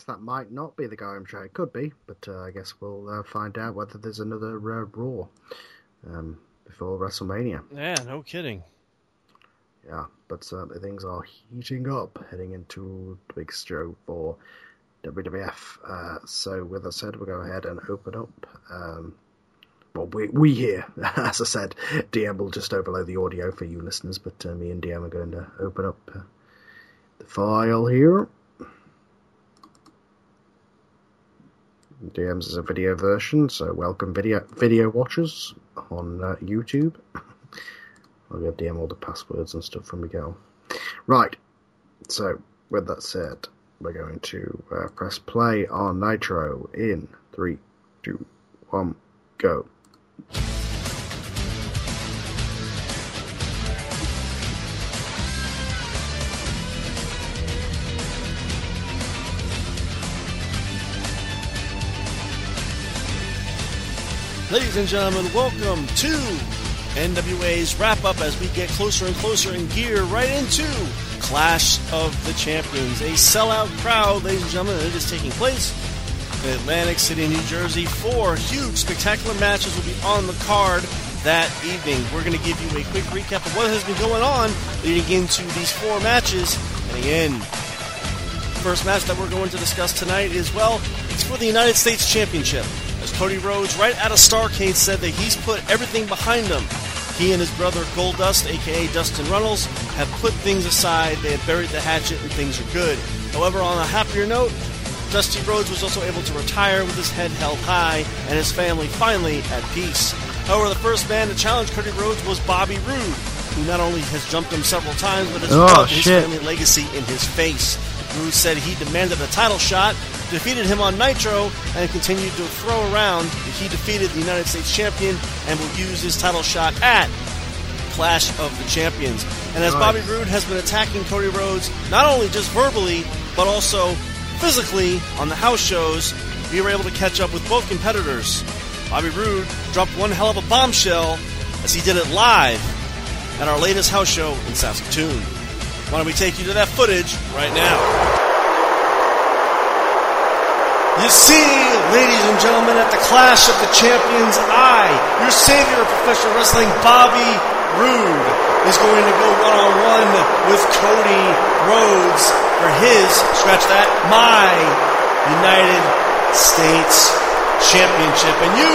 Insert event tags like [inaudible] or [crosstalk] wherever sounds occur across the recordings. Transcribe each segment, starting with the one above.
Guess that might not be the guy I'm sure it could be, but uh, I guess we'll uh, find out whether there's another uh, Raw um, before WrestleMania. Yeah, no kidding. Yeah, but certainly things are heating up heading into the big show for WWF. Uh, so, with that said, we'll go ahead and open up. Um, well, we, we here, [laughs] as I said, DM will just overload the audio for you listeners, but uh, me and DM are going to open up uh, the file here. DMs is a video version, so welcome video video watchers on uh, YouTube. I'll give DM all the passwords and stuff from Miguel. Right, so with that said, we're going to uh, press play on Nitro in three, two, one, go. Ladies and gentlemen, welcome to NWA's wrap up as we get closer and closer in gear right into Clash of the Champions. A sellout crowd, ladies and gentlemen, it is taking place in Atlantic City, New Jersey. Four huge, spectacular matches will be on the card that evening. We're going to give you a quick recap of what has been going on leading into these four matches heading in. First match that we're going to discuss tonight is, well, it's for the United States Championship. As Cody Rhodes, right out of Starrcade, said that he's put everything behind him. He and his brother Goldust, aka Dustin Runnels, have put things aside. They have buried the hatchet and things are good. However, on a happier note, Dusty Rhodes was also able to retire with his head held high and his family finally at peace. However, the first man to challenge Cody Rhodes was Bobby Roode, who not only has jumped him several times, but has Oh, his family legacy in his face. Roode said he demanded a title shot, defeated him on Nitro, and continued to throw around that he defeated the United States champion and will use his title shot at Clash of the Champions. And as Bobby Roode has been attacking Cody Rhodes, not only just verbally, but also physically on the house shows, we were able to catch up with both competitors. Bobby Roode dropped one hell of a bombshell as he did it live at our latest house show in Saskatoon. Why don't we take you to that footage right now? You see, ladies and gentlemen, at the Clash of the Champions, I, your savior of professional wrestling, Bobby Roode, is going to go one on one with Cody Rhodes for his, scratch that, my United States Championship. And you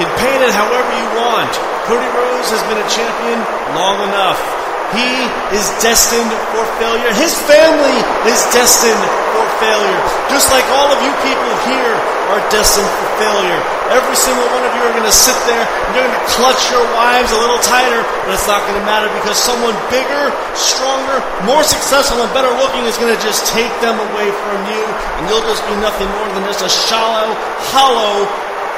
can paint it however you want. Cody Rhodes has been a champion long enough. He is destined for failure. His family is destined for failure. Just like all of you people here are destined for failure. Every single one of you are going to sit there and you're going to clutch your wives a little tighter, but it's not going to matter because someone bigger, stronger, more successful, and better looking is going to just take them away from you, and you'll just be nothing more than just a shallow, hollow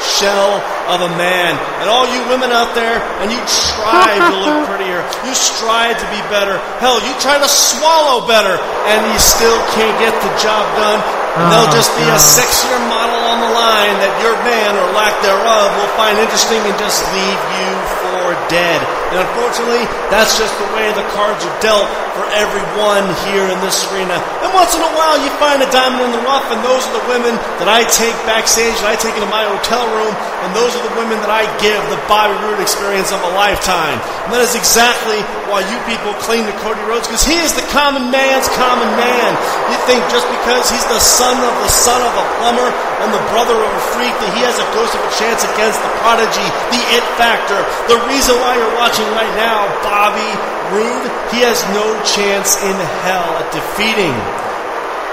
shell of a man. And all you women out there, and you strive to look [laughs] prettier, you strive to be better. Hell, you try to swallow better, and you still can't get the job done. And there'll oh, just be a sexier model on the line that your man or lack thereof will find interesting and just leave you for dead. And unfortunately, that's just the way the cards are dealt for everyone here in this arena. And once in a while, you find a diamond in the rough, and those are the women that I take backstage, that I take into my hotel room, and those are the women that I give the Bobby Roode experience of a lifetime. And that is exactly why you people cling to Cody Rhodes, because he is the common man's common man. You think just because he's the son of the son of a plumber and the brother of a freak that he has a ghost of a chance against the prodigy, the it factor, the reason why you're watching right now, Bobby Roode, he has no chance in hell at defeating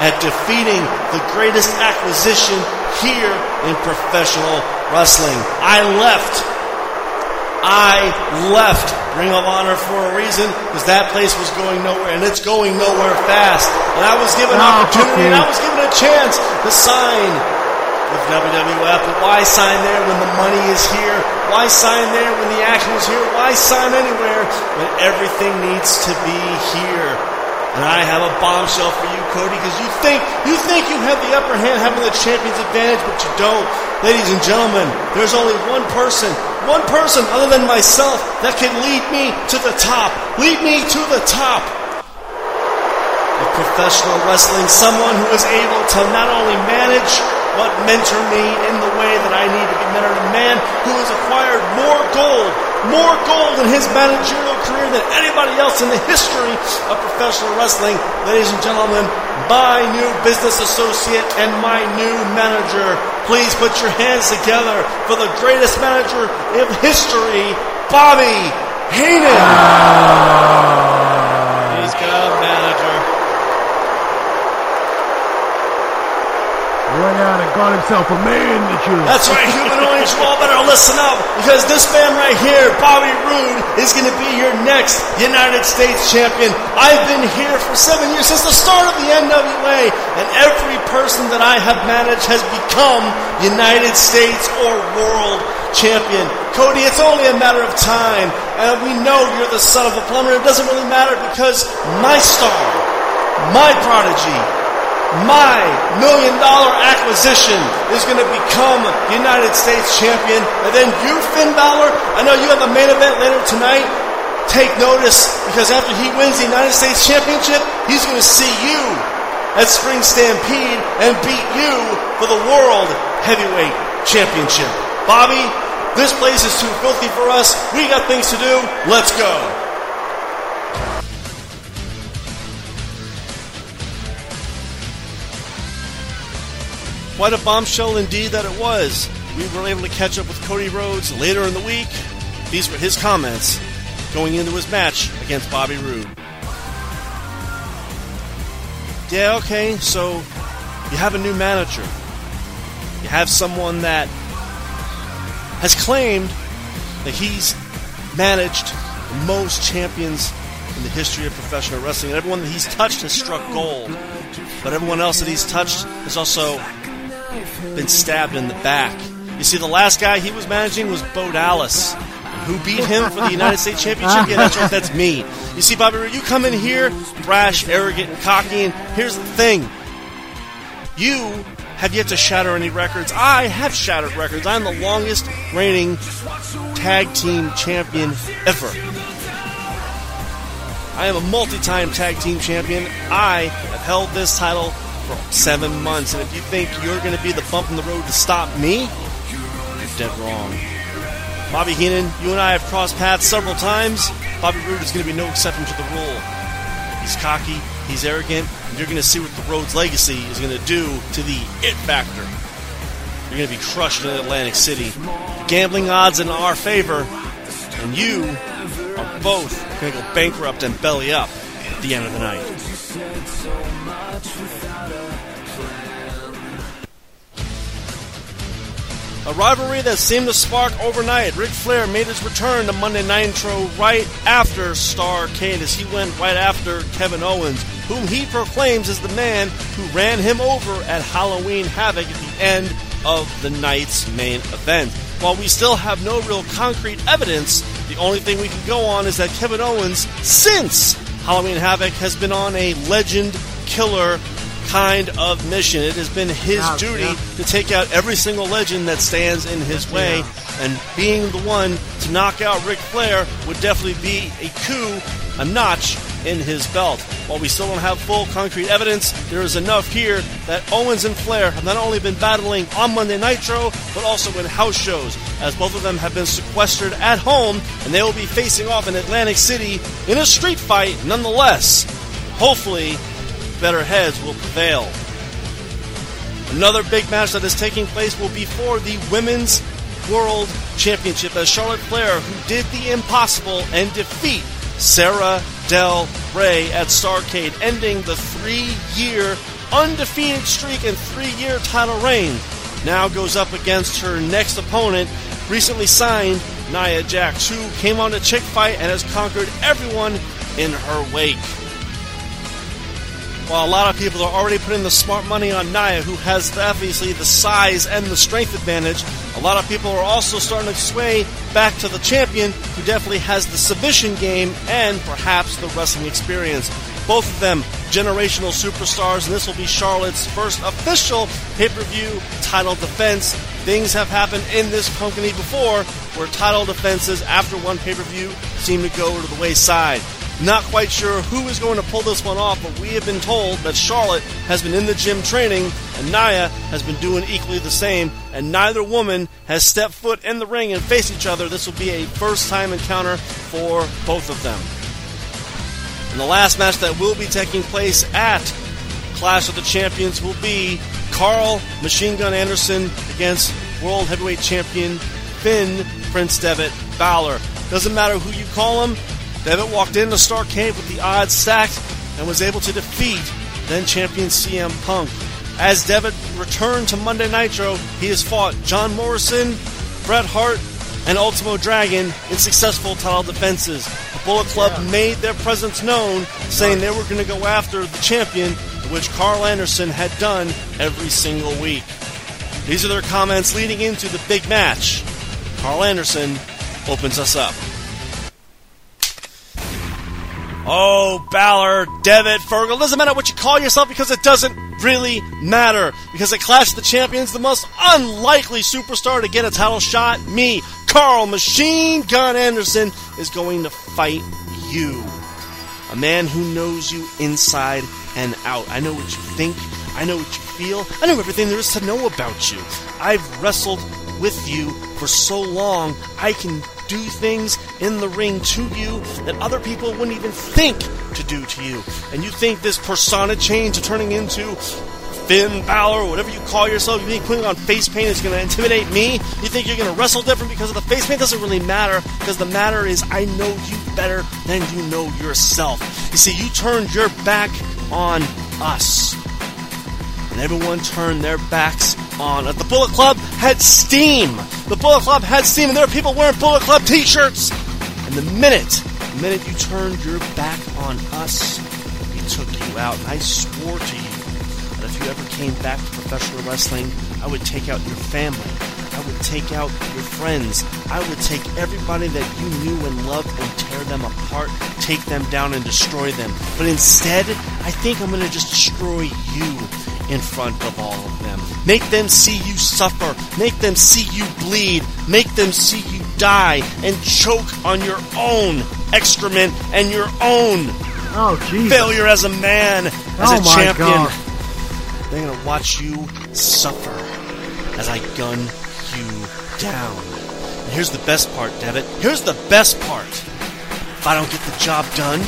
at defeating the greatest acquisition here in professional wrestling. I left. I left Ring of Honor for a reason because that place was going nowhere and it's going nowhere fast. And I was given an opportunity and I was given a chance to sign with WWF. But why sign there when the money is here? Why sign there when the action is here? Why sign anywhere when everything needs to be here? And I have a bombshell for you, Cody, because you think you think you have the upper hand, having the champion's advantage, but you don't. Ladies and gentlemen, there's only one person, one person other than myself that can lead me to the top. Lead me to the top of professional wrestling. Someone who is able to not only manage but mentor me in the way that I need to be mentored. A man who has acquired more gold, more gold in his managerial career than anybody else in the history of professional wrestling. Ladies and gentlemen, my new business associate and my new manager. Please put your hands together for the greatest manager in history, Bobby Heenan. He's got a manager. Went out and got himself. That's right, humanoids, you all better listen up because this man right here, Bobby Roode, is going to be your next United States champion. I've been here for seven years since the start of the NWA, and every person that I have managed has become United States or world champion. Cody, it's only a matter of time, and we know you're the son of a plumber. It doesn't really matter because my star, my prodigy, my million dollar acquisition is going to become United States champion. And then you, Finn Balor, I know you have a main event later tonight. Take notice because after he wins the United States championship, he's going to see you at Spring Stampede and beat you for the World Heavyweight Championship. Bobby, this place is too filthy for us. We got things to do. Let's go. Quite a bombshell indeed that it was. We were able to catch up with Cody Rhodes later in the week. These were his comments going into his match against Bobby Roode. Yeah, okay, so you have a new manager. You have someone that has claimed that he's managed the most champions in the history of professional wrestling. And everyone that he's touched has struck gold. But everyone else that he's touched has also been stabbed in the back. You see, the last guy he was managing was Bo Dallas. Who beat him for the United States Championship? Yeah, that's right, that's me. You see, Bobby Roode, you come in here, brash, arrogant, and cocky, and here's the thing. You have yet to shatter any records. I have shattered records. I'm the longest reigning tag team champion ever. I am a multi time tag team champion. I have held this title seven months. And if you think you're going to be the bump in the road to stop me, you're dead wrong. Bobby Heenan, you and I have crossed paths several times. Bobby Roode is going to be no exception to the rule. He's cocky, he's arrogant, and you're going to see what the Rhodes legacy is going to do to the it factor. You're going to be crushed in Atlantic City. Gambling odds in our favor, and you are both going to go bankrupt and belly up at the end of the night. A rivalry that seemed to spark overnight. Ric Flair made his return to Monday Nitro right after Starrcade as he went right after Kevin Owens, whom he proclaims as the man who ran him over at Halloween Havoc at the end of the night's main event. While we still have no real concrete evidence, the only thing we can go on is that Kevin Owens, since Halloween Havoc, has been on a legend killer kind of mission. It has been his Yeah, duty yeah. to take out every single legend that stands in his way, Yeah. and being the one to knock out Ric Flair would definitely be a coup, a notch in his belt. While we still don't have full concrete evidence, there is enough here that Owens and Flair have not only been battling on Monday Nitro, but also in house shows, as both of them have been sequestered at home, and they will be facing off in Atlantic City in a street fight nonetheless. Hopefully, better heads will prevail. Another big match that is taking place will be for the Women's World Championship as Charlotte Flair, who did the impossible and defeat Sarah Del Rey at Starrcade, ending the three year undefeated streak and three year title reign, now goes up against her next opponent, recently signed Nia Jax, who came on a chick fight and has conquered everyone in her wake. While a lot of people are already putting the smart money on Nia, who has obviously the size and the strength advantage, a lot of people are also starting to sway back to the champion, who definitely has the submission game and perhaps the wrestling experience. Both of them generational superstars, and this will be Charlotte's first official pay per view title defense. Things have happened in this company before where title defenses after one pay per view seem to go to the wayside. Not quite sure who is going to pull this one off, but we have been told that Charlotte has been in the gym training and Nia has been doing equally the same, and neither woman has stepped foot in the ring and faced each other. This will be a first time encounter for both of them. And the last match that will be taking place at Clash of the Champions will be Carl Machine Gun Anderson against World Heavyweight Champion Finn Prince Devitt Balor. Doesn't matter who you call him, Devitt walked into Starrcade with the odds stacked and was able to defeat then champion CM Punk. As Devitt returned to Monday Nitro, he has fought John Morrison, Bret Hart, and Ultimo Dragon in successful title defenses. The Bullet Club made their presence known, saying they were going to go after the champion, which Carl Anderson had done every single week. These are their comments leading into the big match. Carl Anderson opens us up. Oh, Balor, Devitt, Fergal—it doesn't matter what you call yourself because it doesn't really matter. Because at Clash of the Champions, the most unlikely superstar to get a title shot, me, Carl Machine Gun Anderson, is going to fight you. A man who knows you inside and out. I know what you think. I know what you feel. I know everything there is to know about you. I've wrestled with you for so long, I can do things in the ring to you that other people wouldn't even think to do to you. And you think this persona change of turning into Finn Balor, or whatever you call yourself, you think putting on face paint is going to intimidate me? You think you're going to wrestle different because of the face paint? Doesn't really matter, because the matter is I know you better than you know yourself. You see, you turned your back on us and everyone turned their backs on. The Bullet Club had steam. The Bullet Club had steam, and there were people wearing Bullet Club T-shirts. And the minute, the minute you turned your back on us, we took you out. And I swore to you that if you ever came back to professional wrestling, I would take out your family. I would take out your friends. I would take everybody that you knew and loved and tear them apart, take them down and destroy them. But instead, I think I'm going to just destroy you in front of all of them. Make them see you suffer. Make them see you bleed. Make them see you die and choke on your own excrement and your own Oh, Jesus. failure as a man, as Oh a champion. God. They're gonna watch you suffer as I gun you down. And here's the best part, Devitt. Here's the best part. If I don't get the job done,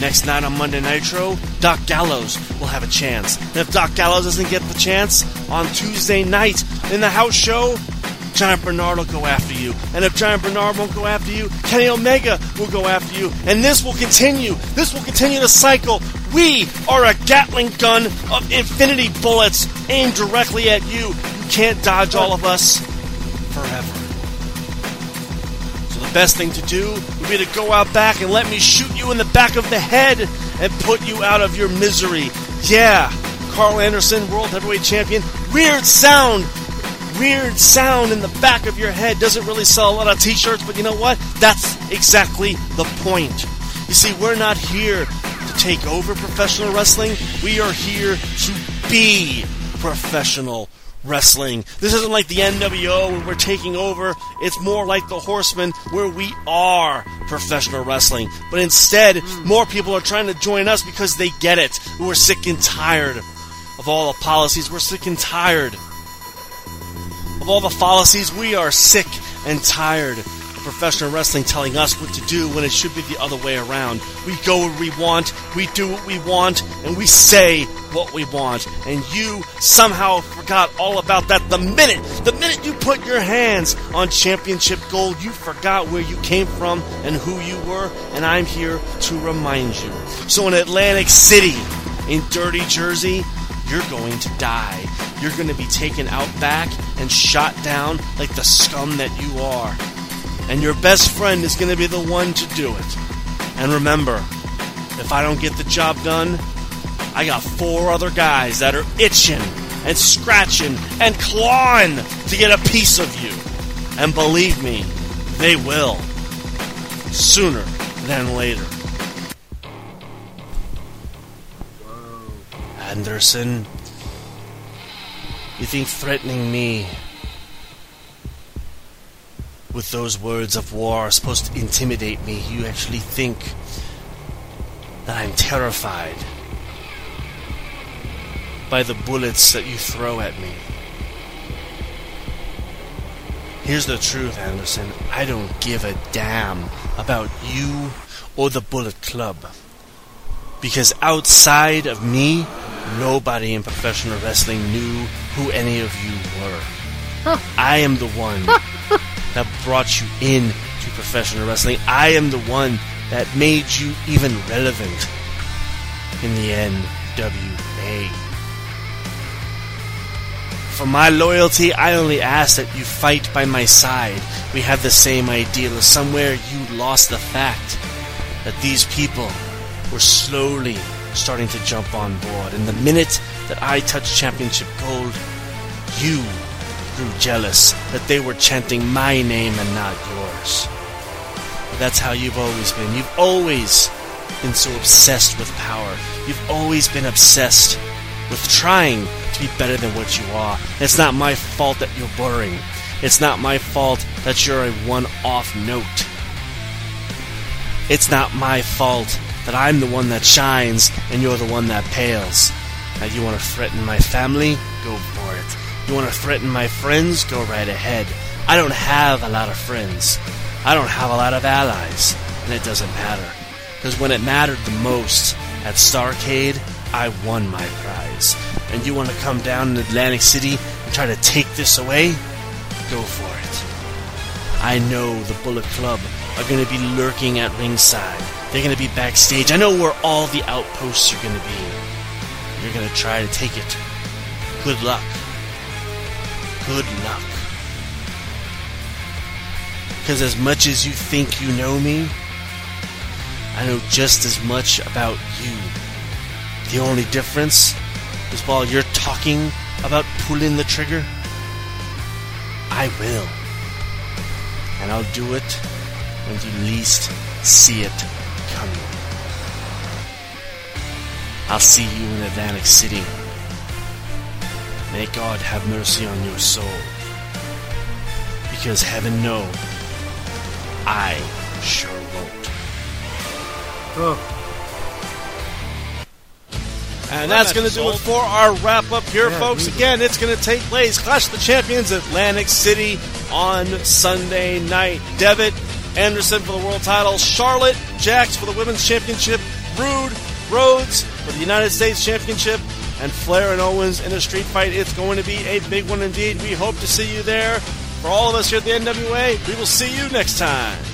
next night on Monday Nitro, Doc Gallows will have a chance. And if Doc Gallows doesn't get the chance on Tuesday night in the house show, Giant Bernard will go after you. And if Giant Bernard won't go after you, Kenny Omega will go after you. And this will continue. This will continue to cycle. We are a Gatling gun of infinity bullets aimed directly at you. You can't dodge all of us forever. Best thing to do would be to go out back and let me shoot you in the back of the head and put you out of your misery. Yeah, Carl Anderson, World Heavyweight Champion. Weird sound, weird sound in the back of your head doesn't really sell a lot of t shirts, but you know what? That's exactly the point. You see, we're not here to take over professional wrestling, we are here to be professional wrestling. This isn't like the NWO where we're taking over. It's more like the Horsemen where we are professional wrestling. But instead, more people are trying to join us because they get it. We're sick and tired of all the policies. We're sick and tired of all the fallacies. We are sick and tired professional wrestling telling us what to do when it should be the other way around. We go where we want, we do what we want, and we say what we want. And you somehow forgot all about that the minute, the minute you put your hands on championship gold, you forgot where you came from and who you were, and I'm here to remind you. So in Atlantic City, in dirty Jersey, you're going to die. You're going to be taken out back and shot down like the scum that you are. And your best friend is going to be the one to do it. And remember, if I don't get the job done, I got four other guys that are itching and scratching and clawing to get a piece of you. And believe me, they will. Sooner than later. Anderson, you think threatening me with those words of war are supposed to intimidate me? You actually think that I'm terrified by the bullets that you throw at me. Here's the truth, Anderson. I don't give a damn about you or the Bullet Club. Because outside of me, nobody in professional wrestling knew who any of you were. I am the one [laughs] that brought you in to professional wrestling. I am the one that made you even relevant in the NWA. For my loyalty, I only ask that you fight by my side. We have the same ideal. Somewhere you lost the fact that these people were slowly starting to jump on board. And the minute that I touched championship gold, you grew jealous that they were chanting my name and not yours. That's how you've always been. You've always been so obsessed with power. You've always been obsessed with trying to be better than what you are. It's not my fault that you're boring. It's not my fault that you're a one off note. It's not my fault that I'm the one that shines and you're the one that pales. Now, you want to threaten my family? Go for it. You want to threaten my friends? Go right ahead. I don't have a lot of friends. I don't have a lot of allies. And it doesn't matter. Because when it mattered the most, at Starrcade, I won my prize. And you want to come down in Atlantic City and try to take this away? Go for it. I know the Bullet Club are going to be lurking at ringside. They're going to be backstage. I know where all the outposts are going to be. You're going to try to take it. Good luck. Good luck. Because as much as you think you know me, I know just as much about you. The only difference is while you're talking about pulling the trigger, I will. And I'll do it when you least see it coming. I'll see you in Atlantic City. May God have mercy on your soul. Because heaven no, I sure won't. Oh, And that's going to do it for our wrap up here, Yeah, folks. me- Again, it's going to take place Clash of the Champions, Atlantic City on Sunday night. Devitt, Anderson for the world title, Charlotte, Jax for the women's championship, Roode, Rhodes for the United States championship, and Flair and Owens in a street fight. It's going to be a big one indeed. We hope to see you there. For all of us here at the NWA, we will see you next time.